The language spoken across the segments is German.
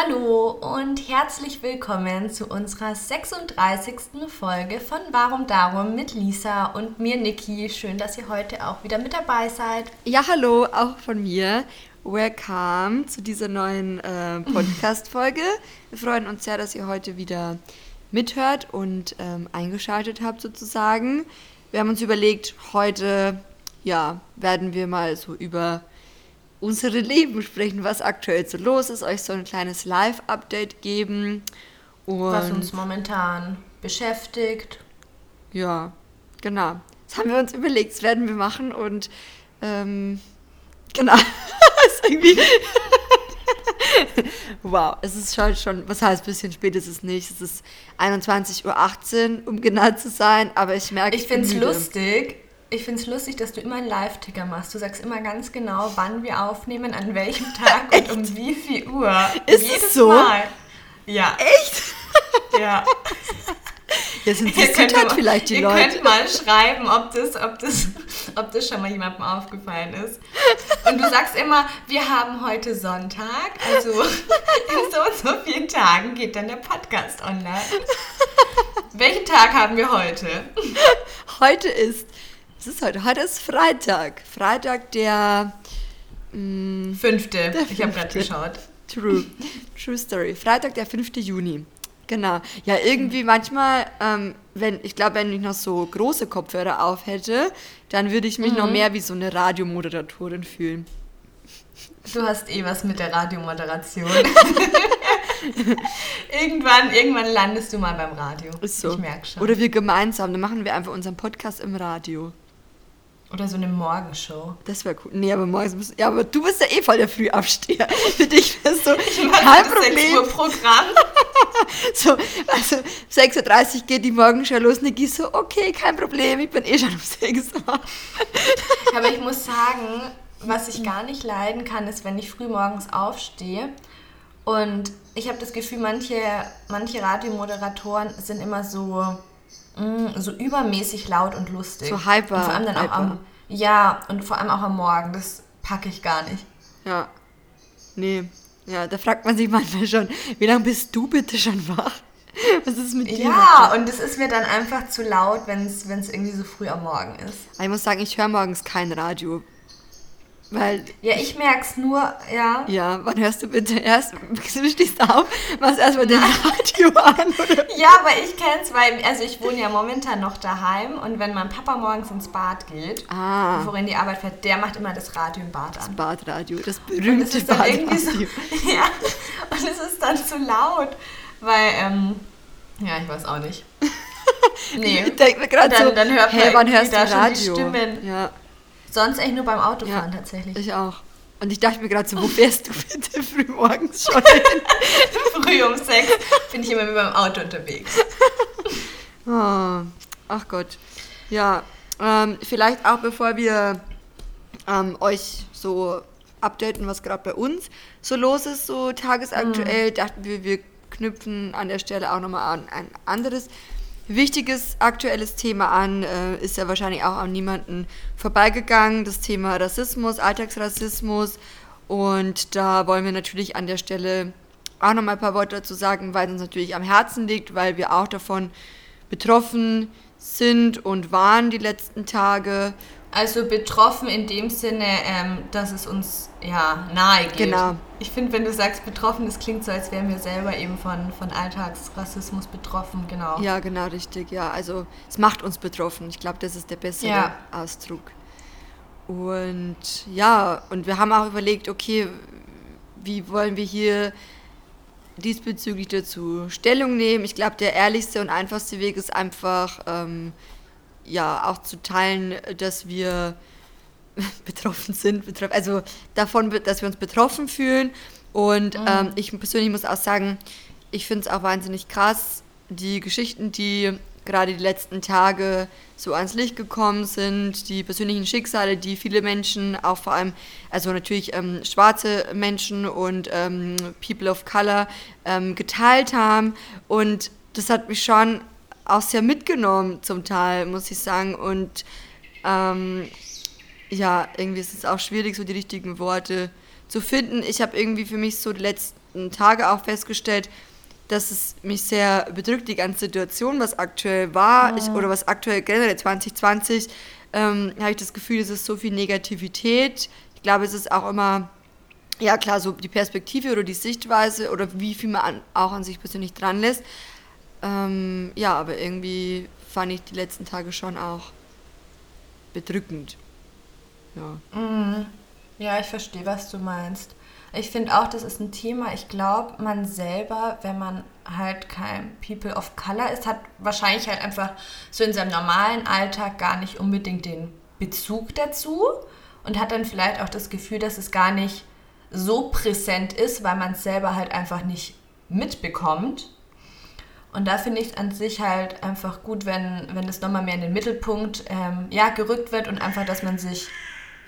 Hallo und herzlich willkommen zu unserer 36. Folge von Warum Darum mit Lisa und mir, Niki. Schön, dass ihr heute auch wieder mit dabei seid. Ja, hallo, auch von mir. Welcome zu dieser neuen äh, Podcast-Folge. Wir freuen uns sehr, dass ihr heute wieder mithört und ähm, eingeschaltet habt sozusagen. Wir haben uns überlegt, heute ja, werden wir mal so über unsere Leben sprechen, was aktuell so los ist, euch so ein kleines Live-Update geben. Und was uns momentan beschäftigt. Ja, genau. Das haben wir uns überlegt, das werden wir machen und ähm, genau. wow, es ist schon, schon, was heißt, ein bisschen spät ist es nicht. Es ist 21.18 Uhr, um genau zu sein, aber ich merke, ich finde es lustig, ich finde es lustig, dass du immer einen Live-Ticker machst. Du sagst immer ganz genau, wann wir aufnehmen, an welchem Tag und um wie viel Uhr. Ist Jedes es so? Mal. Ja. Echt? Ja. Jetzt interessiert halt vielleicht die ihr Leute. Ihr könnt mal schreiben, ob das, ob, das, ob das schon mal jemandem aufgefallen ist. Und du sagst immer, wir haben heute Sonntag, also in so und so vielen Tagen geht dann der Podcast online. Welchen Tag haben wir heute? Heute ist was ist heute? Heute ist Freitag. Freitag, der. Mh, mm, fünfte. Der ich habe gerade geschaut. True. True Story. Freitag, der 5. Juni. Genau. Ja, irgendwie manchmal, ähm, wenn, ich glaube, wenn ich noch so große Kopfhörer auf hätte, dann würde ich mich mhm. noch mehr wie so eine Radiomoderatorin fühlen. Du hast eh was mit der Radiomoderation. irgendwann, irgendwann landest du mal beim Radio. Ist so. Ich merke schon. Oder wir gemeinsam, dann machen wir einfach unseren Podcast im Radio. Oder so eine Morgenshow. Das wäre cool. Nee, aber morgens bist, ja, aber du bist ja eh voll der Frühaufsteher. Für dich wäre so ich kein Problem. 6 Uhr Programm. so, also 6.30 Uhr geht die Morgenshow los. Niki so, okay, kein Problem, ich bin eh schon um 6 Uhr. aber ich muss sagen, was ich gar nicht leiden kann, ist, wenn ich früh morgens aufstehe und ich habe das Gefühl, manche, manche Radiomoderatoren sind immer so Mm, so übermäßig laut und lustig. So hyper. Und vor allem dann hyper. auch am, ja, und vor allem auch am Morgen. Das packe ich gar nicht. Ja. Nee. Ja, da fragt man sich manchmal schon, wie lange bist du bitte schon wach? Was ist mit dir? Ja, und es ist mir dann einfach zu laut, wenn es irgendwie so früh am Morgen ist. Ich muss sagen, ich höre morgens kein Radio. Weil ja, ich merke es nur, ja. Ja, wann hörst du bitte erst? Du stehst auf, machst erstmal den Radio an, oder? Ja, aber ich kenne es, weil, also ich wohne ja momentan noch daheim und wenn mein Papa morgens ins Bad geht, ah. bevor er in die Arbeit fährt, der macht immer das Radio im Bad an. Das Badradio, das berühmte Badradio. So, ja, und es ist dann zu laut, weil, ähm, ja, ich weiß auch nicht. Nee. Ich denke mir gerade so, dann hört hey, wann hörst du Radio? Stimmen. Ja. Sonst echt nur beim Autofahren ja, tatsächlich. Ich auch. Und ich dachte mir gerade so, wo fährst du bitte früh morgens schon früh um sechs bin ich immer mit meinem Auto unterwegs. oh, ach Gott. Ja, ähm, vielleicht auch bevor wir ähm, euch so updaten, was gerade bei uns so los ist, so tagesaktuell, mhm. dachten wir, wir knüpfen an der Stelle auch nochmal an ein anderes wichtiges aktuelles Thema an, äh, ist ja wahrscheinlich auch an niemanden vorbeigegangen, das Thema Rassismus, Alltagsrassismus. Und da wollen wir natürlich an der Stelle auch nochmal ein paar Worte dazu sagen, weil es uns natürlich am Herzen liegt, weil wir auch davon betroffen sind und waren die letzten Tage also betroffen in dem Sinne, ähm, dass es uns ja nahe geht. Genau. Ich finde, wenn du sagst betroffen, das klingt so, als wären wir selber eben von, von Alltagsrassismus betroffen, genau. Ja, genau, richtig, ja. Also es macht uns betroffen. Ich glaube, das ist der bessere ja. Ausdruck. Und ja, und wir haben auch überlegt, okay, wie wollen wir hier diesbezüglich dazu Stellung nehmen? Ich glaube, der ehrlichste und einfachste Weg ist einfach... Ähm, ja auch zu teilen, dass wir betroffen sind, also davon, dass wir uns betroffen fühlen. Und mhm. ähm, ich persönlich muss auch sagen, ich finde es auch wahnsinnig krass, die Geschichten, die gerade die letzten Tage so ans Licht gekommen sind, die persönlichen Schicksale, die viele Menschen, auch vor allem, also natürlich ähm, schwarze Menschen und ähm, People of Color ähm, geteilt haben. Und das hat mich schon auch sehr mitgenommen zum Teil, muss ich sagen. Und ähm, ja, irgendwie ist es auch schwierig, so die richtigen Worte zu finden. Ich habe irgendwie für mich so die letzten Tage auch festgestellt, dass es mich sehr bedrückt, die ganze Situation, was aktuell war, ich, oder was aktuell generell 2020, ähm, habe ich das Gefühl, es ist so viel Negativität. Ich glaube, es ist auch immer, ja klar, so die Perspektive oder die Sichtweise oder wie viel man an, auch an sich persönlich dran lässt. Ähm, ja, aber irgendwie fand ich die letzten Tage schon auch bedrückend. Ja, mhm. ja ich verstehe, was du meinst. Ich finde auch, das ist ein Thema. Ich glaube, man selber, wenn man halt kein People of Color ist, hat wahrscheinlich halt einfach so in seinem normalen Alltag gar nicht unbedingt den Bezug dazu und hat dann vielleicht auch das Gefühl, dass es gar nicht so präsent ist, weil man es selber halt einfach nicht mitbekommt. Und da finde ich es an sich halt einfach gut, wenn, wenn das nochmal mehr in den Mittelpunkt ähm, ja, gerückt wird und einfach, dass man sich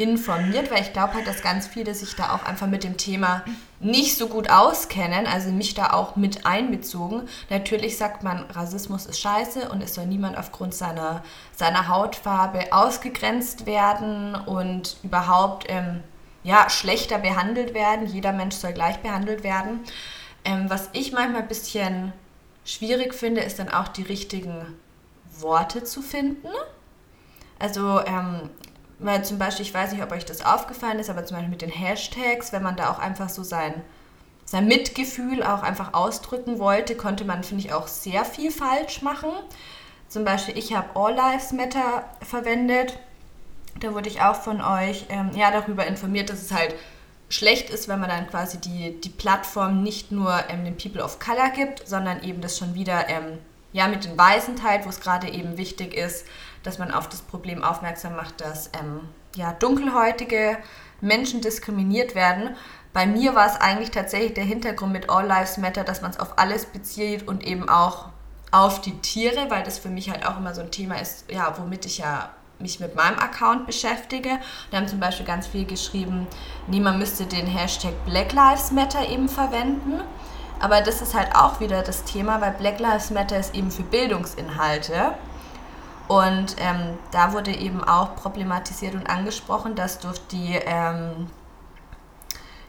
informiert, weil ich glaube halt, dass ganz viele sich da auch einfach mit dem Thema nicht so gut auskennen, also mich da auch mit einbezogen. Natürlich sagt man, Rassismus ist scheiße und es soll niemand aufgrund seiner, seiner Hautfarbe ausgegrenzt werden und überhaupt ähm, ja, schlechter behandelt werden. Jeder Mensch soll gleich behandelt werden. Ähm, was ich manchmal ein bisschen schwierig finde, ist dann auch die richtigen Worte zu finden. Also ähm, weil zum Beispiel, ich weiß nicht, ob euch das aufgefallen ist, aber zum Beispiel mit den Hashtags, wenn man da auch einfach so sein, sein Mitgefühl auch einfach ausdrücken wollte, konnte man, finde ich, auch sehr viel falsch machen. Zum Beispiel, ich habe All Lives Matter verwendet. Da wurde ich auch von euch ähm, ja, darüber informiert, dass es halt schlecht ist, wenn man dann quasi die, die Plattform nicht nur ähm, den People of Color gibt, sondern eben das schon wieder ähm, ja, mit den Weißen teilt, wo es gerade eben wichtig ist, dass man auf das Problem aufmerksam macht, dass ähm, ja, dunkelhäutige Menschen diskriminiert werden. Bei mir war es eigentlich tatsächlich der Hintergrund mit All Lives Matter, dass man es auf alles bezieht und eben auch auf die Tiere, weil das für mich halt auch immer so ein Thema ist, ja, womit ich ja mich mit meinem Account beschäftige. Da haben zum Beispiel ganz viel geschrieben, niemand müsste den Hashtag Black Lives Matter eben verwenden. Aber das ist halt auch wieder das Thema, weil Black Lives Matter ist eben für Bildungsinhalte. Und ähm, da wurde eben auch problematisiert und angesprochen, dass durch die, ähm,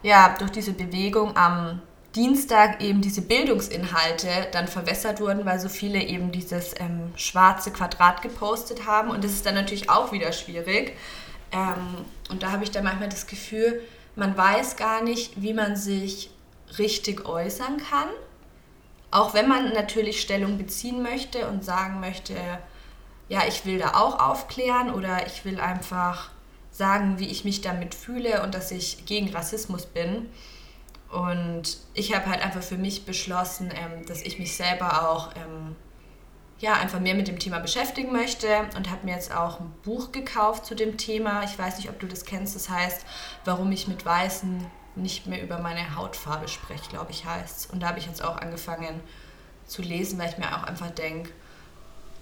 ja, durch diese Bewegung am Dienstag eben diese Bildungsinhalte dann verwässert wurden, weil so viele eben dieses ähm, schwarze Quadrat gepostet haben. Und das ist dann natürlich auch wieder schwierig. Ähm, und da habe ich dann manchmal das Gefühl, man weiß gar nicht, wie man sich richtig äußern kann. Auch wenn man natürlich Stellung beziehen möchte und sagen möchte, ja, ich will da auch aufklären oder ich will einfach sagen, wie ich mich damit fühle und dass ich gegen Rassismus bin. Und ich habe halt einfach für mich beschlossen, ähm, dass ich mich selber auch ähm, ja, einfach mehr mit dem Thema beschäftigen möchte und habe mir jetzt auch ein Buch gekauft zu dem Thema. Ich weiß nicht, ob du das kennst. Das heißt, warum ich mit Weißen nicht mehr über meine Hautfarbe spreche, glaube ich, heißt. Und da habe ich jetzt auch angefangen zu lesen, weil ich mir auch einfach denke,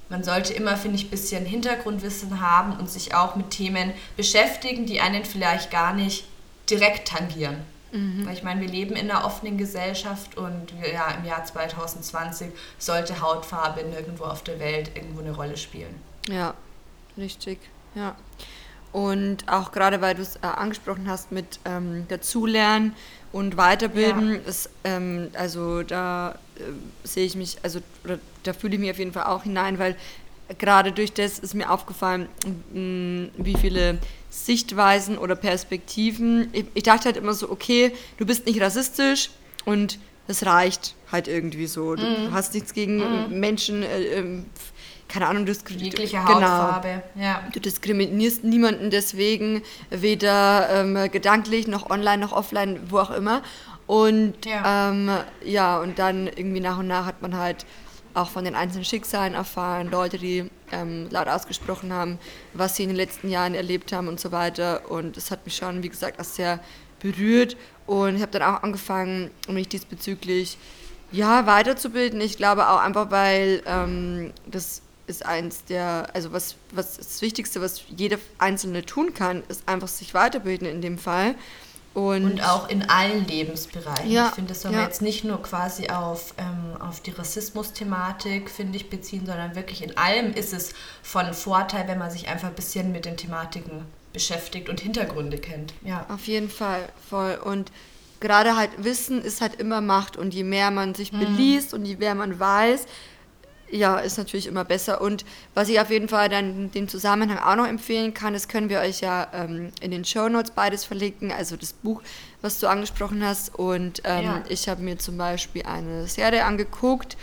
man sollte immer, finde ich, ein bisschen Hintergrundwissen haben und sich auch mit Themen beschäftigen, die einen vielleicht gar nicht direkt tangieren. Mhm. Weil ich meine, wir leben in einer offenen Gesellschaft und ja, im Jahr 2020 sollte Hautfarbe nirgendwo auf der Welt irgendwo eine Rolle spielen. Ja, richtig, ja. Und auch gerade, weil du es äh, angesprochen hast mit ähm, Dazulernen und Weiterbilden, ja. ist, ähm, also da äh, sehe ich mich, also da fühle ich mich auf jeden Fall auch hinein, weil gerade durch das ist mir aufgefallen, mh, wie viele Sichtweisen oder Perspektiven. Ich, dachte halt immer so, okay, du bist nicht rassistisch und das reicht halt irgendwie so. Du mm. hast nichts gegen mm. Menschen. Äh, äh, keine Ahnung, du jegliche genau. Hautfarbe. Ja. Du diskriminierst niemanden deswegen, weder ähm, gedanklich noch online noch offline, wo auch immer. Und ja. Ähm, ja, und dann irgendwie nach und nach hat man halt auch von den einzelnen Schicksalen erfahren, Leute, die ähm, laut ausgesprochen haben, was sie in den letzten Jahren erlebt haben und so weiter. Und das hat mich schon, wie gesagt, auch sehr berührt. Und ich habe dann auch angefangen, mich diesbezüglich ja, weiterzubilden. Ich glaube auch einfach, weil ähm, das ist eins der, also was, was das Wichtigste, was jeder Einzelne tun kann, ist einfach sich weiterbilden in dem Fall. Und, und auch in allen Lebensbereichen. Ja, ich finde, das soll ja. man jetzt nicht nur quasi auf, ähm, auf die Rassismus-Thematik, finde ich, beziehen, sondern wirklich in allem ist es von Vorteil, wenn man sich einfach ein bisschen mit den Thematiken beschäftigt und Hintergründe kennt. Ja. Auf jeden Fall, voll. Und gerade halt Wissen ist halt immer Macht und je mehr man sich mhm. beliest und je mehr man weiß, ja, ist natürlich immer besser. Und was ich auf jeden Fall dann in dem Zusammenhang auch noch empfehlen kann, das können wir euch ja ähm, in den Show Notes beides verlinken, also das Buch, was du angesprochen hast. Und ähm, ja. ich habe mir zum Beispiel eine Serie angeguckt,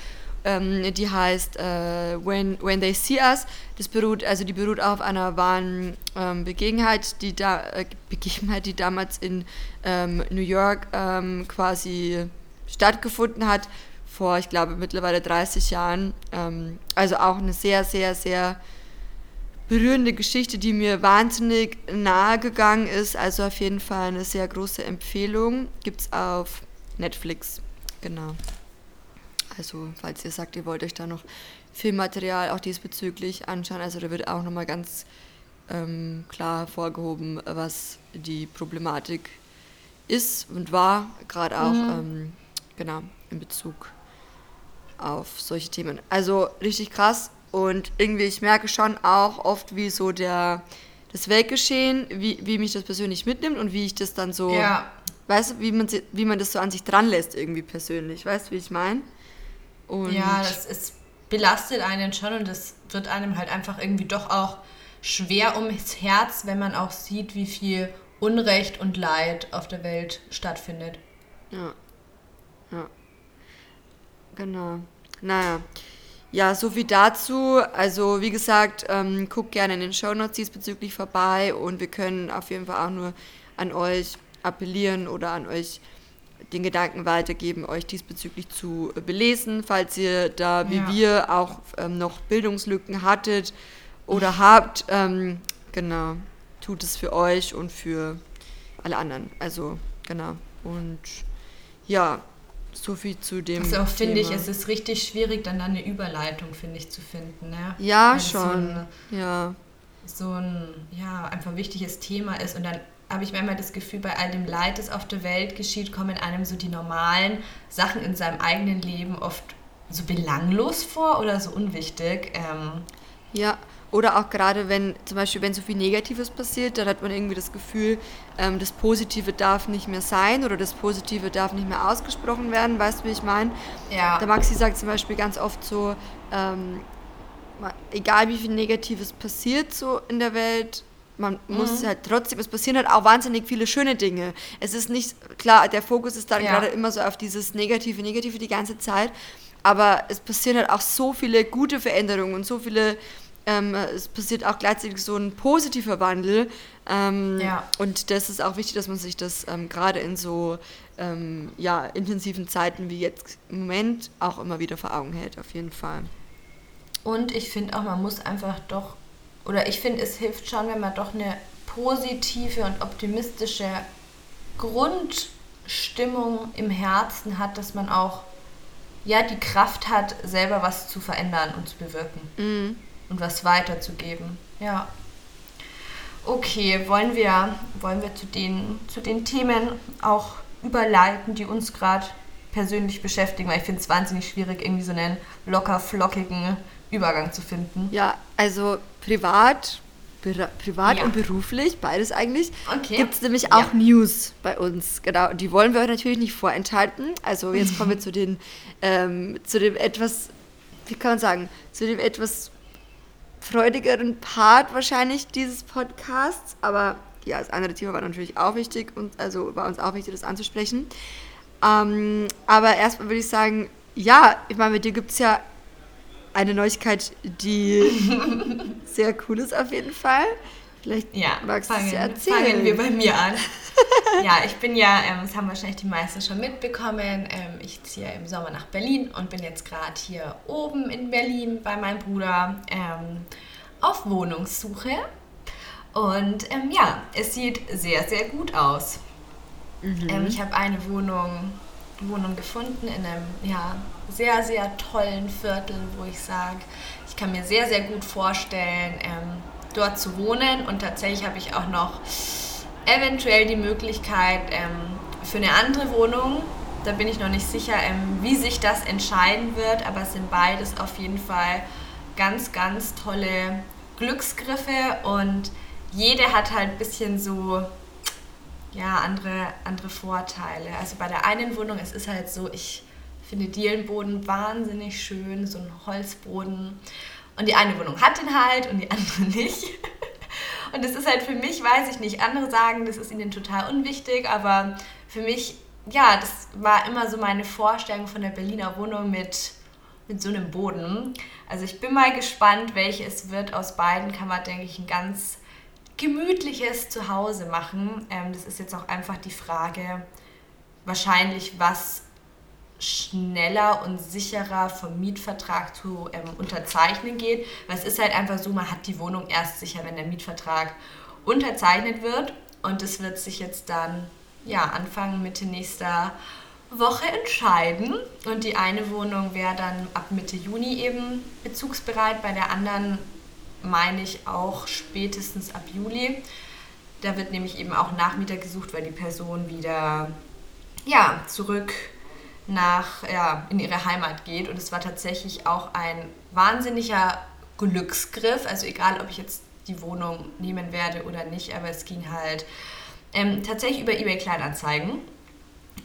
ähm, die heißt äh, When, When They See Us. Das beruht, also die beruht auf einer wahren ähm, Begebenheit, die da, äh, Begebenheit, die damals in ähm, New York ähm, quasi stattgefunden hat vor, ich glaube, mittlerweile 30 Jahren. Ähm, also auch eine sehr, sehr, sehr berührende Geschichte, die mir wahnsinnig nahe gegangen ist. Also auf jeden Fall eine sehr große Empfehlung. Gibt es auf Netflix. Genau. Also, falls ihr sagt, ihr wollt euch da noch Filmmaterial auch diesbezüglich anschauen, also da wird auch nochmal ganz ähm, klar hervorgehoben, was die Problematik ist und war, gerade auch mhm. ähm, genau in Bezug auf solche Themen. Also richtig krass und irgendwie, ich merke schon auch oft, wie so der, das Weltgeschehen, wie, wie mich das persönlich mitnimmt und wie ich das dann so, ja. weißt du, wie man, wie man das so an sich dran lässt irgendwie persönlich, weißt du, wie ich meine? Ja, das ist, belastet einen schon und das wird einem halt einfach irgendwie doch auch schwer ums Herz, wenn man auch sieht, wie viel Unrecht und Leid auf der Welt stattfindet. Ja. Ja. Genau. Naja. Ja, so viel dazu. Also, wie gesagt, ähm, guckt gerne in den Show Notes diesbezüglich vorbei und wir können auf jeden Fall auch nur an euch appellieren oder an euch den Gedanken weitergeben, euch diesbezüglich zu belesen, falls ihr da wie ja. wir auch ähm, noch Bildungslücken hattet oder habt. Ähm, genau, tut es für euch und für alle anderen. Also, genau. Und ja, so viel zu dem. Also auch finde ich, es ist richtig schwierig, dann eine Überleitung, finde ich, zu finden. Ne? Ja, Weil schon. So ein, ja. So ein, ja, einfach wichtiges Thema ist und dann habe ich manchmal das Gefühl, bei all dem Leid, das auf der Welt geschieht, kommen einem so die normalen Sachen in seinem eigenen Leben oft so belanglos vor oder so unwichtig. Ähm, ja, oder auch gerade wenn zum Beispiel, wenn so viel Negatives passiert, dann hat man irgendwie das Gefühl, ähm, das Positive darf nicht mehr sein oder das Positive darf nicht mehr ausgesprochen werden. Weißt du, wie ich meine? Ja. Der Maxi sagt zum Beispiel ganz oft so, ähm, egal wie viel Negatives passiert so in der Welt, man mhm. muss halt trotzdem, es passieren halt auch wahnsinnig viele schöne Dinge. Es ist nicht, klar, der Fokus ist dann ja. gerade immer so auf dieses Negative, Negative die ganze Zeit, aber es passieren halt auch so viele gute Veränderungen und so viele ähm, es passiert auch gleichzeitig so ein positiver Wandel. Ähm, ja. Und das ist auch wichtig, dass man sich das ähm, gerade in so ähm, ja, intensiven Zeiten wie jetzt im Moment auch immer wieder vor Augen hält, auf jeden Fall. Und ich finde auch, man muss einfach doch, oder ich finde, es hilft schon, wenn man doch eine positive und optimistische Grundstimmung im Herzen hat, dass man auch ja die Kraft hat, selber was zu verändern und zu bewirken. Mhm und was weiterzugeben. Ja. Okay, wollen wir, wollen wir zu, den, zu den Themen auch überleiten, die uns gerade persönlich beschäftigen, weil ich finde es wahnsinnig schwierig, irgendwie so einen locker flockigen Übergang zu finden. Ja, also privat, privat ja. und beruflich, beides eigentlich, okay. gibt es nämlich auch ja. News bei uns. Genau, die wollen wir euch natürlich nicht vorenthalten. Also jetzt kommen wir zu den, ähm, zu dem etwas, wie kann man sagen, zu dem etwas freudigeren Part wahrscheinlich dieses Podcasts, aber ja, das andere Thema war natürlich auch wichtig und also war uns auch wichtig, das anzusprechen. Ähm, aber erstmal würde ich sagen, ja, ich meine, mit dir gibt es ja eine Neuigkeit, die sehr cool ist auf jeden Fall. Vielleicht ja, magst du es ja erzählen. Fangen wir bei mir an. ja, ich bin ja, ähm, das haben wahrscheinlich die meisten schon mitbekommen, ähm, ich ziehe im Sommer nach Berlin und bin jetzt gerade hier oben in Berlin bei meinem Bruder ähm, auf Wohnungssuche. Und ähm, ja, es sieht sehr, sehr gut aus. Mhm. Ähm, ich habe eine Wohnung, Wohnung gefunden in einem ja, sehr, sehr tollen Viertel, wo ich sage, ich kann mir sehr, sehr gut vorstellen, ähm, dort zu wohnen. Und tatsächlich habe ich auch noch eventuell die Möglichkeit ähm, für eine andere Wohnung. Da bin ich noch nicht sicher, ähm, wie sich das entscheiden wird, aber es sind beides auf jeden Fall ganz, ganz tolle Glücksgriffe und jede hat halt ein bisschen so, ja, andere, andere Vorteile. Also bei der einen Wohnung, es ist halt so, ich finde Dielenboden wahnsinnig schön, so ein Holzboden. Und die eine Wohnung hat den halt und die andere nicht. Und das ist halt für mich, weiß ich nicht, andere sagen, das ist ihnen total unwichtig, aber für mich, ja, das war immer so meine Vorstellung von der Berliner Wohnung mit, mit so einem Boden. Also ich bin mal gespannt, welche es wird. Aus beiden kann man, denke ich, ein ganz gemütliches Zuhause machen. Ähm, das ist jetzt auch einfach die Frage, wahrscheinlich, was schneller und sicherer vom Mietvertrag zu ähm, unterzeichnen geht. Weil es ist halt einfach so, man hat die Wohnung erst sicher, wenn der Mietvertrag unterzeichnet wird. Und das wird sich jetzt dann ja, Anfang, Mitte nächster Woche entscheiden. Und die eine Wohnung wäre dann ab Mitte Juni eben bezugsbereit, bei der anderen meine ich auch spätestens ab Juli. Da wird nämlich eben auch Nachmieter gesucht, weil die Person wieder ja, zurück nach, ja, in ihre Heimat geht. Und es war tatsächlich auch ein wahnsinniger Glücksgriff. Also egal, ob ich jetzt die Wohnung nehmen werde oder nicht, aber es ging halt ähm, tatsächlich über eBay Kleinanzeigen.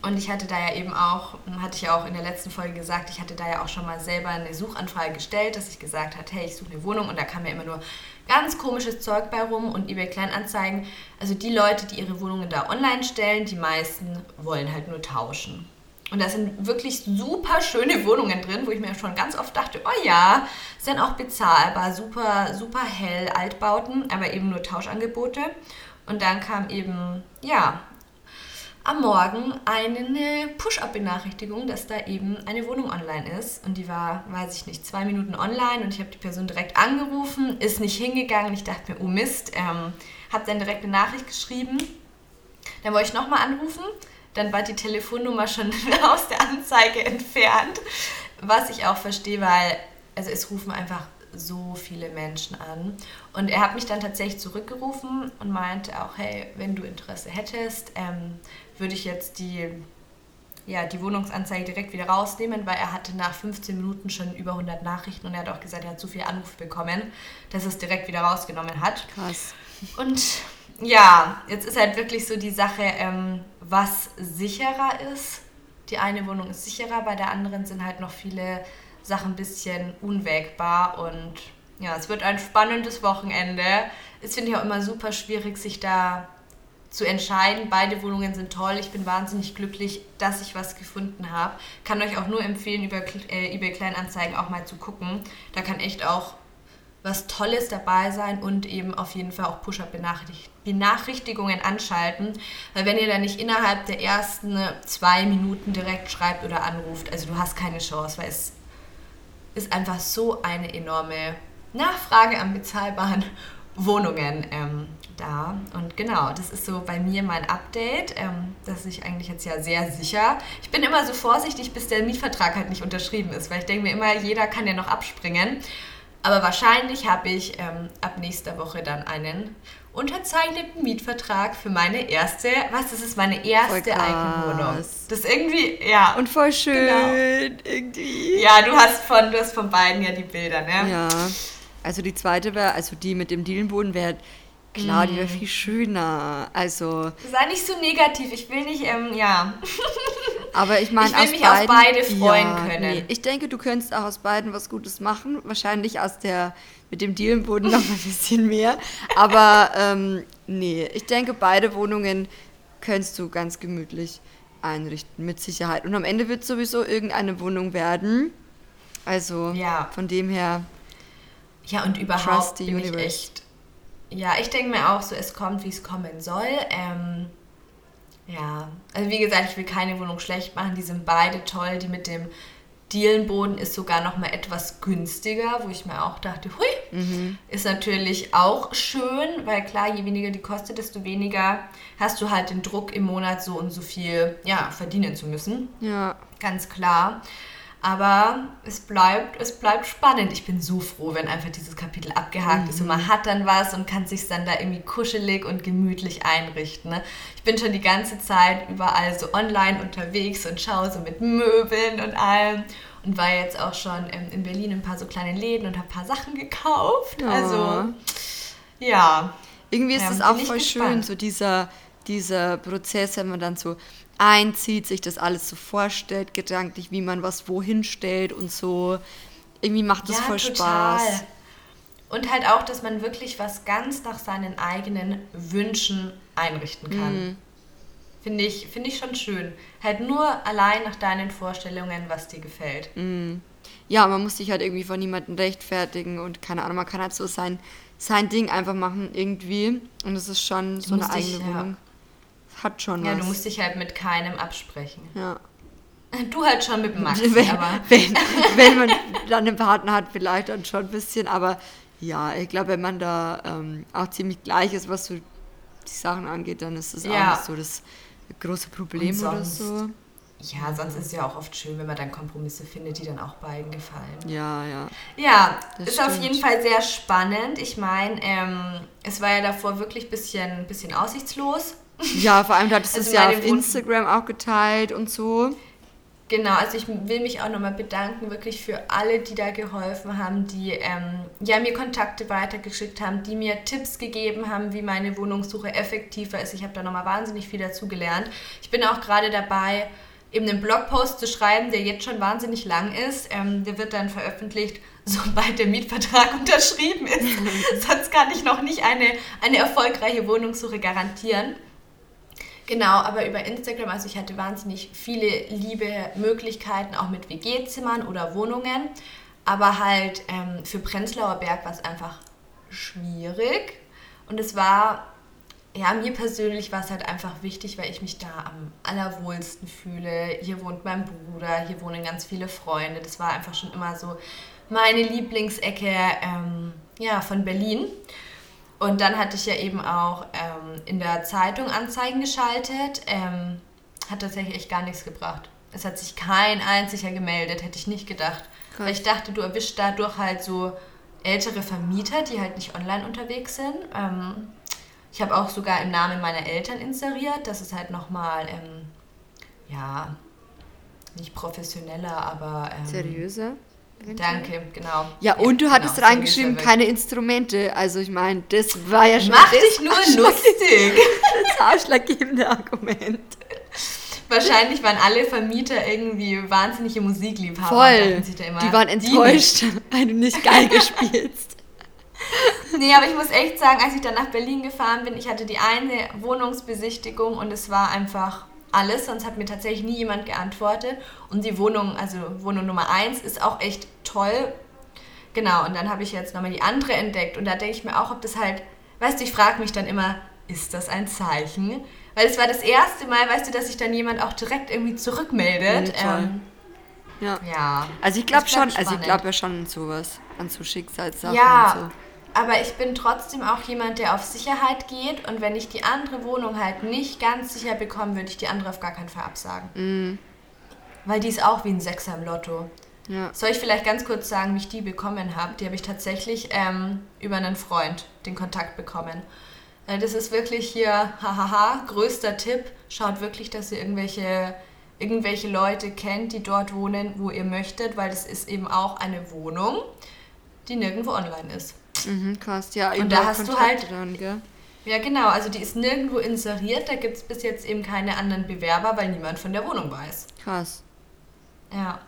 Und ich hatte da ja eben auch, hatte ich ja auch in der letzten Folge gesagt, ich hatte da ja auch schon mal selber eine Suchanfrage gestellt, dass ich gesagt habe, hey, ich suche eine Wohnung und da kam ja immer nur ganz komisches Zeug bei rum und eBay Kleinanzeigen. Also die Leute, die ihre Wohnungen da online stellen, die meisten wollen halt nur tauschen. Und da sind wirklich super schöne Wohnungen drin, wo ich mir schon ganz oft dachte, oh ja, sind auch bezahlbar, super, super hell, Altbauten, aber eben nur Tauschangebote. Und dann kam eben, ja, am Morgen eine Push-Up-Benachrichtigung, dass da eben eine Wohnung online ist. Und die war, weiß ich nicht, zwei Minuten online und ich habe die Person direkt angerufen, ist nicht hingegangen. Ich dachte mir, oh Mist, ähm, habe dann direkt eine Nachricht geschrieben. Dann wollte ich nochmal anrufen. Dann war die Telefonnummer schon aus der Anzeige entfernt. Was ich auch verstehe, weil also es rufen einfach so viele Menschen an. Und er hat mich dann tatsächlich zurückgerufen und meinte auch, hey, wenn du Interesse hättest, ähm, würde ich jetzt die, ja, die Wohnungsanzeige direkt wieder rausnehmen, weil er hatte nach 15 Minuten schon über 100 Nachrichten und er hat auch gesagt, er hat so viele Anrufe bekommen, dass er es direkt wieder rausgenommen hat. Krass. Und ja, jetzt ist halt wirklich so die Sache, ähm, was sicherer ist. Die eine Wohnung ist sicherer, bei der anderen sind halt noch viele Sachen ein bisschen unwägbar und ja, es wird ein spannendes Wochenende. Es finde ich auch immer super schwierig, sich da zu entscheiden. Beide Wohnungen sind toll. Ich bin wahnsinnig glücklich, dass ich was gefunden habe. Kann euch auch nur empfehlen, über äh, eBay Kleinanzeigen auch mal zu gucken. Da kann echt auch was Tolles dabei sein und eben auf jeden Fall auch Push-Up-Benachrichtigungen anschalten. Weil wenn ihr da nicht innerhalb der ersten zwei Minuten direkt schreibt oder anruft, also du hast keine Chance, weil es ist einfach so eine enorme Nachfrage an bezahlbaren Wohnungen ähm, da. Und genau, das ist so bei mir mein Update. Ähm, das ist eigentlich jetzt ja sehr sicher. Ich bin immer so vorsichtig, bis der Mietvertrag halt nicht unterschrieben ist, weil ich denke mir immer, jeder kann ja noch abspringen. Aber wahrscheinlich habe ich ähm, ab nächster Woche dann einen unterzeichneten Mietvertrag für meine erste, was, das ist meine erste Eigenwohnung. Das ist irgendwie, ja. Und voll schön, genau. irgendwie. Ja, du hast von, du hast von beiden ja die Bilder, ne? Ja. Also die zweite wäre, also die mit dem Dielenboden wäre Klar, die wäre mhm. viel schöner. Also. Sei nicht so negativ. Ich will nicht, ähm, ja. Aber ich meine, ich will mich beiden, auf beide freuen ja, können. Nee, ich denke, du könntest auch aus beiden was Gutes machen. Wahrscheinlich aus der mit dem Dielenboden noch ein bisschen mehr. Aber ähm, nee, ich denke, beide Wohnungen könntest du ganz gemütlich einrichten, mit Sicherheit. Und am Ende wird sowieso irgendeine Wohnung werden. Also ja. von dem her. Ja, und überhaupt bin ich echt ja, ich denke mir auch so, es kommt, wie es kommen soll. Ähm, ja, also wie gesagt, ich will keine Wohnung schlecht machen. Die sind beide toll. Die mit dem Dielenboden ist sogar noch mal etwas günstiger, wo ich mir auch dachte, hui, mhm. ist natürlich auch schön, weil klar, je weniger die kostet, desto weniger hast du halt den Druck im Monat so und so viel ja, verdienen zu müssen. Ja. Ganz klar. Aber es bleibt, es bleibt spannend. Ich bin so froh, wenn einfach dieses Kapitel abgehakt mhm. ist und man hat dann was und kann sich dann da irgendwie kuschelig und gemütlich einrichten. Ne? Ich bin schon die ganze Zeit überall so online unterwegs und schaue so mit Möbeln und allem und war jetzt auch schon in Berlin in ein paar so kleine Läden und habe ein paar Sachen gekauft. Also ja. Irgendwie ist es ja, auch voll schön, so dieser dieser Prozess, wenn man dann so einzieht, sich das alles so vorstellt, gedanklich, wie man was wohin stellt und so. Irgendwie macht das ja, voll total. Spaß. Und halt auch, dass man wirklich was ganz nach seinen eigenen Wünschen einrichten kann. Mhm. Finde ich, find ich schon schön. Halt nur allein nach deinen Vorstellungen, was dir gefällt. Mhm. Ja, man muss sich halt irgendwie von niemandem rechtfertigen und keine Ahnung, man kann halt so sein, sein Ding einfach machen irgendwie. Und es ist schon so eine eigene Wohnung. Ja. Hat schon ja, was. Ja, du musst dich halt mit keinem absprechen. Ja. Du halt schon mit Max, wenn, aber... Wenn, wenn man dann einen Partner hat, vielleicht dann schon ein bisschen, aber ja, ich glaube, wenn man da ähm, auch ziemlich gleich ist, was so die Sachen angeht, dann ist das ja. auch nicht so das große Problem oder so. Ja, sonst ist es ja auch oft schön, wenn man dann Kompromisse findet, die dann auch beiden gefallen. Ja, ja. Ja, das ist stimmt. auf jeden Fall sehr spannend. Ich meine, ähm, es war ja davor wirklich ein bisschen, bisschen aussichtslos. Ja, vor allem du hattest also es ja auf Instagram auch geteilt und so. Genau, also ich will mich auch nochmal bedanken, wirklich für alle, die da geholfen haben, die ähm, ja, mir Kontakte weitergeschickt haben, die mir Tipps gegeben haben, wie meine Wohnungssuche effektiver ist. Ich habe da nochmal wahnsinnig viel dazu gelernt. Ich bin auch gerade dabei, eben einen Blogpost zu schreiben, der jetzt schon wahnsinnig lang ist. Ähm, der wird dann veröffentlicht, sobald der Mietvertrag unterschrieben ist. Sonst kann ich noch nicht eine, eine erfolgreiche Wohnungssuche garantieren. Genau, aber über Instagram, also ich hatte wahnsinnig viele liebe Möglichkeiten, auch mit WG-Zimmern oder Wohnungen. Aber halt ähm, für Prenzlauer Berg war es einfach schwierig. Und es war, ja, mir persönlich war es halt einfach wichtig, weil ich mich da am allerwohlsten fühle. Hier wohnt mein Bruder, hier wohnen ganz viele Freunde. Das war einfach schon immer so meine Lieblingsecke ähm, ja, von Berlin. Und dann hatte ich ja eben auch ähm, in der Zeitung Anzeigen geschaltet. Ähm, hat tatsächlich echt gar nichts gebracht. Es hat sich kein einziger gemeldet, hätte ich nicht gedacht. Krass. Weil ich dachte, du erwischst dadurch halt so ältere Vermieter, die halt nicht online unterwegs sind. Ähm, ich habe auch sogar im Namen meiner Eltern inseriert. Das ist halt nochmal, ähm, ja, nicht professioneller, aber. Ähm, Seriöser? Danke, genau. Ja, und du hattest genau, reingeschrieben, keine Instrumente. Also ich meine, das war ja schon Mach dich nur lustig. Das ausschlaggebende Argument. Wahrscheinlich waren alle Vermieter irgendwie wahnsinnige Musikliebhaber. Voll. die waren enttäuscht, weil du nicht geil spielst. nee, aber ich muss echt sagen, als ich dann nach Berlin gefahren bin, ich hatte die eine Wohnungsbesichtigung und es war einfach alles, sonst hat mir tatsächlich nie jemand geantwortet. Und die Wohnung, also Wohnung Nummer 1, ist auch echt toll. Genau, und dann habe ich jetzt nochmal die andere entdeckt und da denke ich mir auch, ob das halt, weißt du, ich frage mich dann immer, ist das ein Zeichen? Weil es war das erste Mal, weißt du, dass sich dann jemand auch direkt irgendwie zurückmeldet. Ja, ähm, ja. ja. Also ich glaube schon, also ich glaube ja schon an sowas, an so Schicksalssachen ja, und so. Aber ich bin trotzdem auch jemand, der auf Sicherheit geht. Und wenn ich die andere Wohnung halt nicht ganz sicher bekomme, würde ich die andere auf gar keinen Fall absagen. Mm. Weil die ist auch wie ein Sechser im Lotto. Ja. Soll ich vielleicht ganz kurz sagen, wie ich die bekommen habe? Die habe ich tatsächlich ähm, über einen Freund den Kontakt bekommen. Äh, das ist wirklich hier, hahaha, größter Tipp. Schaut wirklich, dass ihr irgendwelche, irgendwelche Leute kennt, die dort wohnen, wo ihr möchtet, weil das ist eben auch eine Wohnung, die nirgendwo online ist. Mhm, krass, ja. Und da hast Kontakte du halt. Dann, gell? Ja, genau. Also die ist nirgendwo inseriert. Da gibt es bis jetzt eben keine anderen Bewerber, weil niemand von der Wohnung weiß. Krass. Ja.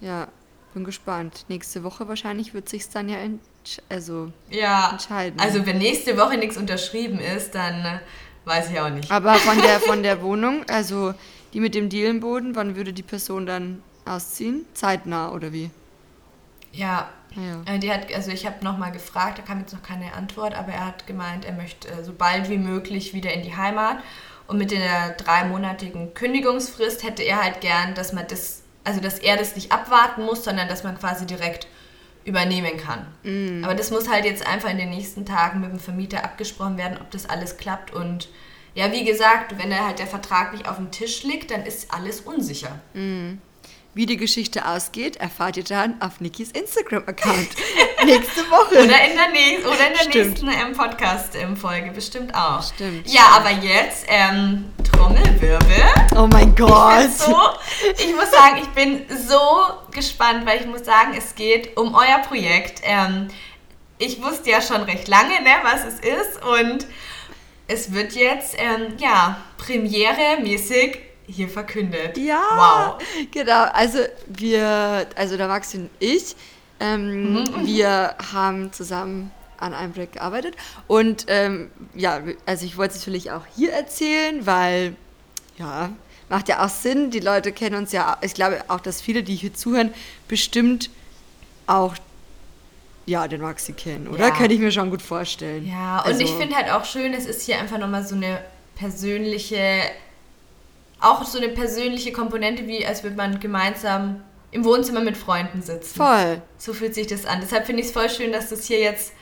Ja, bin gespannt. Nächste Woche wahrscheinlich wird sich dann ja entsch also ja, entscheiden. Also wenn nächste Woche nichts unterschrieben ist, dann äh, weiß ich auch nicht. Aber von der, von der Wohnung, also die mit dem Dielenboden, wann würde die Person dann ausziehen? Zeitnah oder wie? Ja, ja. Äh, die hat, also ich habe nochmal gefragt, da kam jetzt noch keine Antwort, aber er hat gemeint, er möchte äh, so bald wie möglich wieder in die Heimat. Und mit der dreimonatigen Kündigungsfrist hätte er halt gern, dass man das, also dass er das nicht abwarten muss, sondern dass man quasi direkt übernehmen kann. Mm. Aber das muss halt jetzt einfach in den nächsten Tagen mit dem Vermieter abgesprochen werden, ob das alles klappt. Und ja, wie gesagt, wenn er halt der Vertrag nicht auf dem Tisch liegt, dann ist alles unsicher. Mm. Wie die Geschichte ausgeht, erfahrt ihr dann auf Nikis Instagram-Account nächste Woche. Oder in der, nächsten, oder in der nächsten ähm, Podcast-Folge, bestimmt auch. Stimmt. Ja, aber jetzt ähm, Trommelwirbel. Oh mein Gott. Ich, so, ich muss sagen, ich bin so gespannt, weil ich muss sagen, es geht um euer Projekt. Ähm, ich wusste ja schon recht lange, ne, was es ist und es wird jetzt, ähm, ja, premiere-mäßig hier verkündet. Ja, wow. genau. Also wir, also der Maxi und ich, ähm, mhm. wir haben zusammen an einem Projekt gearbeitet. Und ähm, ja, also ich wollte es natürlich auch hier erzählen, weil, ja, macht ja auch Sinn. Die Leute kennen uns ja, ich glaube auch, dass viele, die hier zuhören, bestimmt auch ja, den Maxi kennen, oder? Ja. Könnte ich mir schon gut vorstellen. Ja, und also, ich finde halt auch schön, es ist hier einfach nochmal so eine persönliche, auch so eine persönliche Komponente, wie als würde man gemeinsam im Wohnzimmer mit Freunden sitzen. Voll. So fühlt sich das an. Deshalb finde ich es voll schön, dass das hier jetzt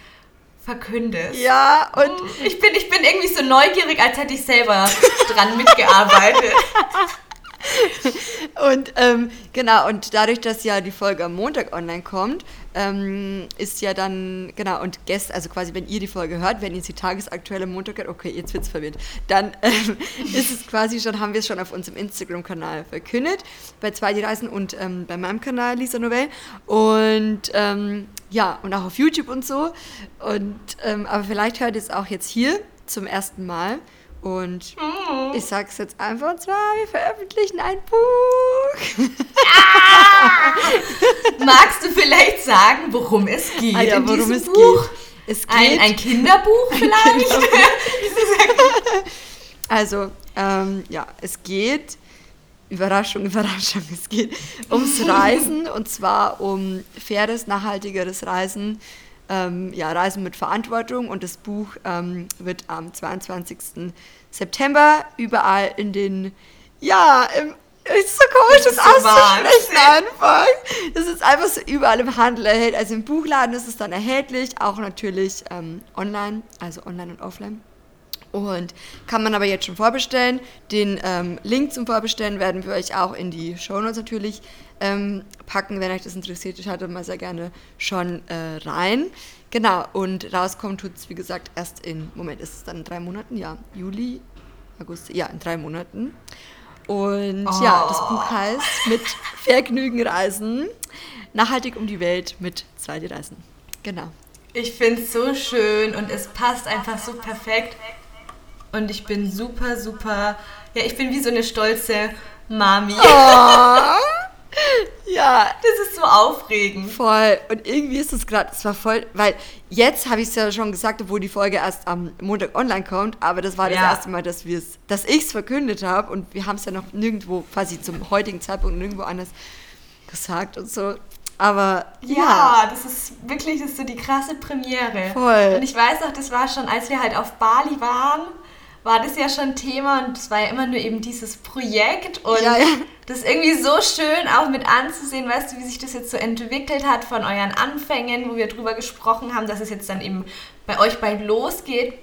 verkündest. Ja, und ich bin, ich bin irgendwie so neugierig, als hätte ich selber dran mitgearbeitet. und ähm, genau, und dadurch, dass ja die Folge am Montag online kommt, ähm, ist ja dann, genau, und gestern, also quasi, wenn ihr die Folge hört, wenn ihr die tagesaktuelle Montag hört, okay, jetzt wird es verwirrt, dann ähm, ist es quasi schon, haben wir es schon auf unserem Instagram-Kanal verkündet, bei zwei die Reisen und ähm, bei meinem Kanal Lisa Novell und ähm, ja, und auch auf YouTube und so. Und, ähm, aber vielleicht hört ihr es auch jetzt hier zum ersten Mal. Und oh. ich sag's jetzt einfach, und zwar, wir veröffentlichen ein Buch. Ja! Magst du vielleicht sagen, worum es geht ah, ja, in worum es Buch? Geht? Es geht ein, ein Kinderbuch vielleicht? Ein Kinderbuch. also, ähm, ja, es geht, Überraschung, Überraschung, es geht ums Reisen und zwar um faires, nachhaltigeres Reisen ähm, ja, Reisen mit Verantwortung und das Buch ähm, wird am 22. September überall in den, ja, im, ist so komisch, das, das auszusprechen einfach. Das ist einfach so überall im Handel erhältlich. Also im Buchladen ist es dann erhältlich, auch natürlich ähm, online, also online und offline. Und kann man aber jetzt schon vorbestellen. Den ähm, Link zum Vorbestellen werden wir euch auch in die Show Notes natürlich ähm, packen. Wenn euch das interessiert, schaut mal sehr gerne schon äh, rein. Genau, und rauskommen tut es, wie gesagt, erst in, Moment, ist es dann in drei Monaten? Ja, Juli, August, ja, in drei Monaten. Und oh. ja, das Buch heißt Mit Vergnügen reisen, nachhaltig um die Welt mit zwei Reisen. Genau. Ich finde es so schön und es passt einfach so perfekt. Und ich bin super, super, ja, ich bin wie so eine stolze Mami. Oh. Ja. Das ist so aufregend. Voll. Und irgendwie ist es gerade, es war voll, weil jetzt habe ich es ja schon gesagt, obwohl die Folge erst am Montag online kommt, aber das war das ja. erste Mal, dass wir es, dass ich es verkündet habe und wir haben es ja noch nirgendwo, quasi zum heutigen Zeitpunkt nirgendwo anders gesagt und so. Aber ja. ja. das ist wirklich das ist so die krasse Premiere. Voll. Und ich weiß auch, das war schon, als wir halt auf Bali waren war das ja schon Thema und es war ja immer nur eben dieses Projekt und ja, ja. das ist irgendwie so schön auch mit anzusehen, weißt du, wie sich das jetzt so entwickelt hat von euren Anfängen, wo wir drüber gesprochen haben, dass es jetzt dann eben bei euch bald losgeht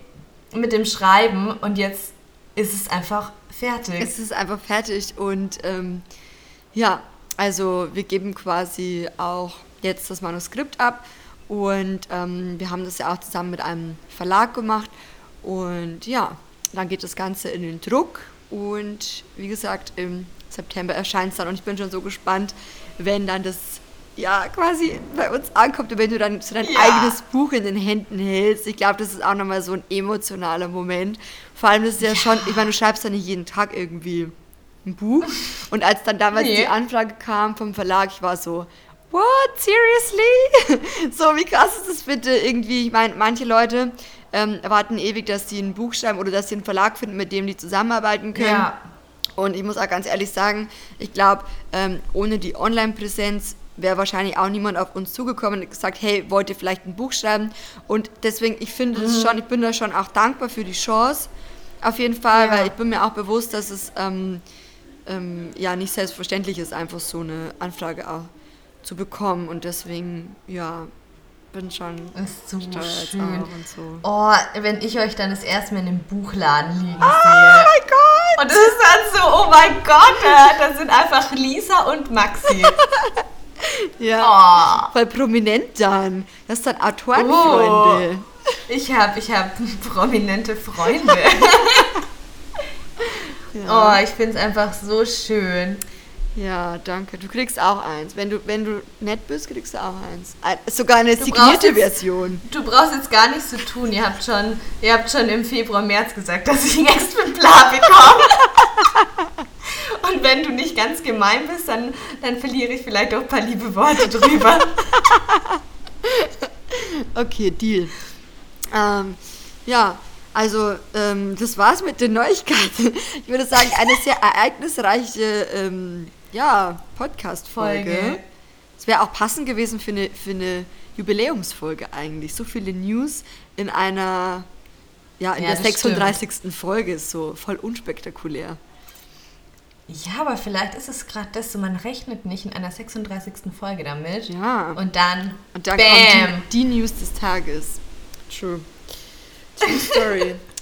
mit dem Schreiben und jetzt ist es einfach fertig. Es ist einfach fertig und ähm, ja, also wir geben quasi auch jetzt das Manuskript ab und ähm, wir haben das ja auch zusammen mit einem Verlag gemacht und ja, dann geht das Ganze in den Druck und wie gesagt, im September erscheint es dann und ich bin schon so gespannt, wenn dann das ja quasi bei uns ankommt und wenn du dann so dein ja. eigenes Buch in den Händen hältst. Ich glaube, das ist auch nochmal so ein emotionaler Moment. Vor allem, das ist ja, ja. schon, ich meine, du schreibst ja nicht jeden Tag irgendwie ein Buch. Und als dann damals nee. die Anfrage kam vom Verlag, ich war so, what, seriously? so, wie krass ist das bitte irgendwie? Ich meine, manche Leute ähm, warten ewig, dass sie ein Buch schreiben oder dass sie einen Verlag finden, mit dem die zusammenarbeiten können. Ja. Und ich muss auch ganz ehrlich sagen, ich glaube, ähm, ohne die Online-Präsenz wäre wahrscheinlich auch niemand auf uns zugekommen und gesagt, hey, wollt ihr vielleicht ein Buch schreiben? Und deswegen, ich finde mhm. schon, ich bin da schon auch dankbar für die Chance, auf jeden Fall, ja. weil ich bin mir auch bewusst, dass es ähm, ähm, ja nicht selbstverständlich ist, einfach so eine Anfrage auch zu bekommen. Und deswegen, ja, bin schon ist so schön. So. Oh, wenn ich euch dann das erste Mal in einem Buchladen liegen oh, sehe. Oh mein Gott! Und es ist dann so, oh mein Gott, da sind einfach Lisa und Maxi. ja, oh. voll prominent dann. Das sind dann Autorenfreunde. Oh. Ich habe ich hab prominente Freunde. ja. Oh, ich finde es einfach so schön. Ja, danke. Du kriegst auch eins. Wenn du, wenn du nett bist, kriegst du auch eins. Ein, sogar eine du signierte jetzt, Version. Du brauchst jetzt gar nichts zu tun. Ihr habt schon, ihr habt schon im Februar, März gesagt, dass ich ein Exemplar bekomme. Und wenn du nicht ganz gemein bist, dann, dann verliere ich vielleicht auch ein paar liebe Worte drüber. okay, Deal. Ähm, ja, also ähm, das war's mit den Neuigkeiten. Ich würde sagen, eine sehr ereignisreiche ähm, ja, Podcast-Folge. Es wäre auch passend gewesen für eine, für eine Jubiläumsfolge eigentlich. So viele News in einer, ja, in ja, der 36. Stimmt. Folge ist so voll unspektakulär. Ja, aber vielleicht ist es gerade das so, man rechnet nicht in einer 36. Folge damit. Ja. Und dann, und dann bam. Die, die, News des Tages. True. True Story.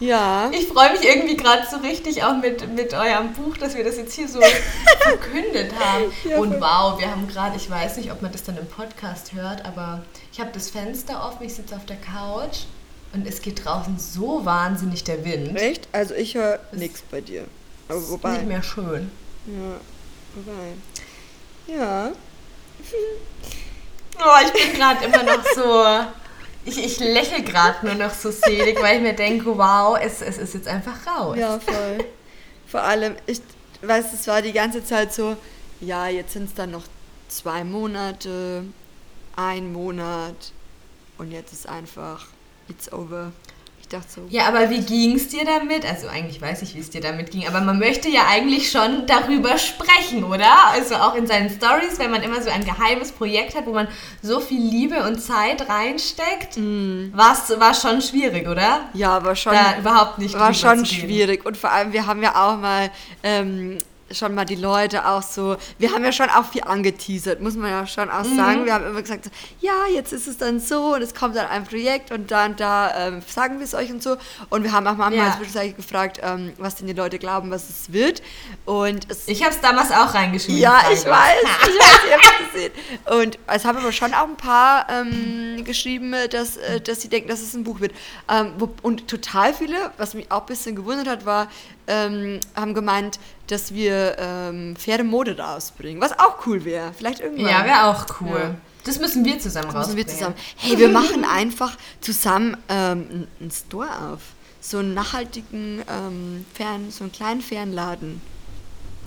ja. Ich freue mich irgendwie gerade so richtig auch mit, mit eurem Buch, dass wir das jetzt hier so verkündet haben. Ja, und wow, wir haben gerade, ich weiß nicht, ob man das dann im Podcast hört, aber ich habe das Fenster offen, ich sitze auf der Couch und es geht draußen so wahnsinnig der Wind. Echt? Also ich höre nichts bei dir. Aber ist wobei. nicht mehr schön. Ja, wobei. Ja. oh, ich bin gerade immer noch so. Ich, ich lächle gerade nur noch so selig, weil ich mir denke, wow, es, es ist jetzt einfach raus. Ja, voll. Vor allem, ich weiß, es war die ganze Zeit so, ja, jetzt sind es dann noch zwei Monate, ein Monat und jetzt ist einfach, it's over. Ich dachte so. Ja, aber wie ging es dir damit? Also eigentlich weiß ich, wie es dir damit ging, aber man möchte ja eigentlich schon darüber sprechen, oder? Also auch in seinen Stories, wenn man immer so ein geheimes Projekt hat, wo man so viel Liebe und Zeit reinsteckt, mm. war schon schwierig, oder? Ja, war schon. Da überhaupt nicht. War schon schwierig. Und vor allem, wir haben ja auch mal ähm, schon mal die Leute auch so, wir haben ja schon auch viel angeteasert, muss man ja schon auch mhm. sagen. Wir haben immer gesagt, so, ja, jetzt ist es dann so und es kommt dann ein Projekt und dann da ähm, sagen wir es euch und so. Und wir haben auch manchmal ja. zwischenzeitlich gefragt, ähm, was denn die Leute glauben, was es wird. Und es, ich habe es damals auch reingeschrieben. Ja, ich weiß, ich weiß, ich habe gesehen. Und es haben aber schon auch ein paar ähm, geschrieben, dass, äh, dass sie denken, dass es ein Buch wird. Ähm, wo, und total viele, was mich auch ein bisschen gewundert hat, war, ähm, haben gemeint, dass wir ähm, faire Mode rausbringen, was auch cool wäre. Vielleicht irgendwann. Ja, wäre auch cool. Ja. Das müssen wir zusammen das rausbringen. Müssen wir zusammen. Hey, wir machen einfach zusammen ähm, einen Store auf. So einen nachhaltigen ähm, Fern, so einen kleinen Fernladen.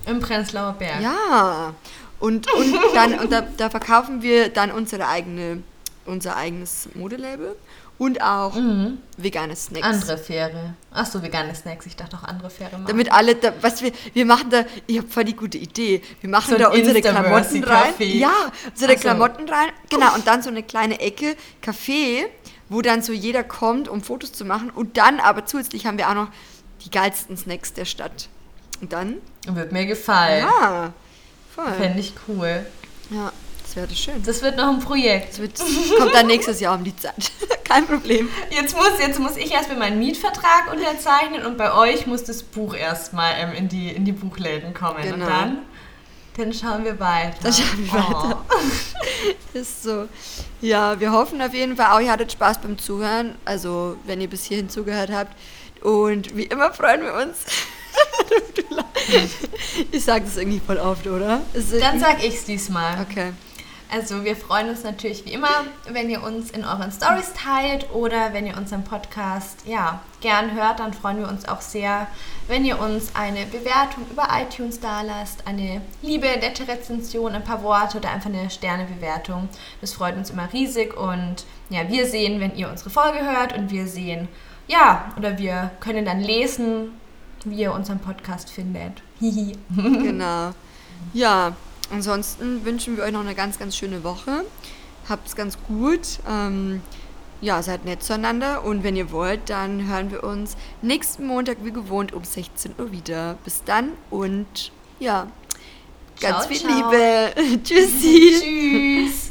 Im Prenzlauer Berg. Ja. Und, und dann und da, da verkaufen wir dann unsere eigene, unser eigenes Modelabel und auch mhm. vegane Snacks. Andere Fähre. Achso, vegane Snacks. Ich dachte auch andere Fähre machen. Damit alle, da, was wir, wir machen da, ich habe voll die gute Idee. Wir machen so da unsere Klamotten rein. Ja, unsere so. Klamotten rein. Genau, und dann so eine kleine Ecke Café, wo dann so jeder kommt, um Fotos zu machen. Und dann aber zusätzlich haben wir auch noch die geilsten Snacks der Stadt. Und dann? Wird mir gefallen. Ja, voll. Fände ich cool. Ja. Das wäre schön. Das wird noch ein Projekt. Das wird, kommt dann nächstes Jahr um die Zeit. Kein Problem. Jetzt muss, jetzt muss ich erstmal meinen Mietvertrag unterzeichnen und bei euch muss das Buch erstmal ähm, in, die, in die Buchläden kommen. Genau. Und dann, dann schauen wir weiter. Dann schauen wir oh. weiter. Ist so. Ja, wir hoffen auf jeden Fall auch, ihr hattet Spaß beim Zuhören. Also, wenn ihr bis hierhin zugehört habt. Und wie immer freuen wir uns. ich sage das irgendwie voll oft, oder? Dann sag ich's diesmal. Okay. Also wir freuen uns natürlich wie immer, wenn ihr uns in euren Stories teilt oder wenn ihr unseren Podcast ja, gern hört, dann freuen wir uns auch sehr, wenn ihr uns eine Bewertung über iTunes da lasst, eine liebe, nette Rezension, ein paar Worte oder einfach eine Sternebewertung. Das freut uns immer riesig und ja, wir sehen, wenn ihr unsere Folge hört und wir sehen, ja, oder wir können dann lesen, wie ihr unseren Podcast findet. genau. Ja, Ansonsten wünschen wir euch noch eine ganz, ganz schöne Woche. Habt es ganz gut. Ähm, ja, seid nett zueinander und wenn ihr wollt, dann hören wir uns nächsten Montag wie gewohnt um 16 Uhr wieder. Bis dann und ja, ganz ciao, viel ciao. Liebe. Tschüssi. Tschüss.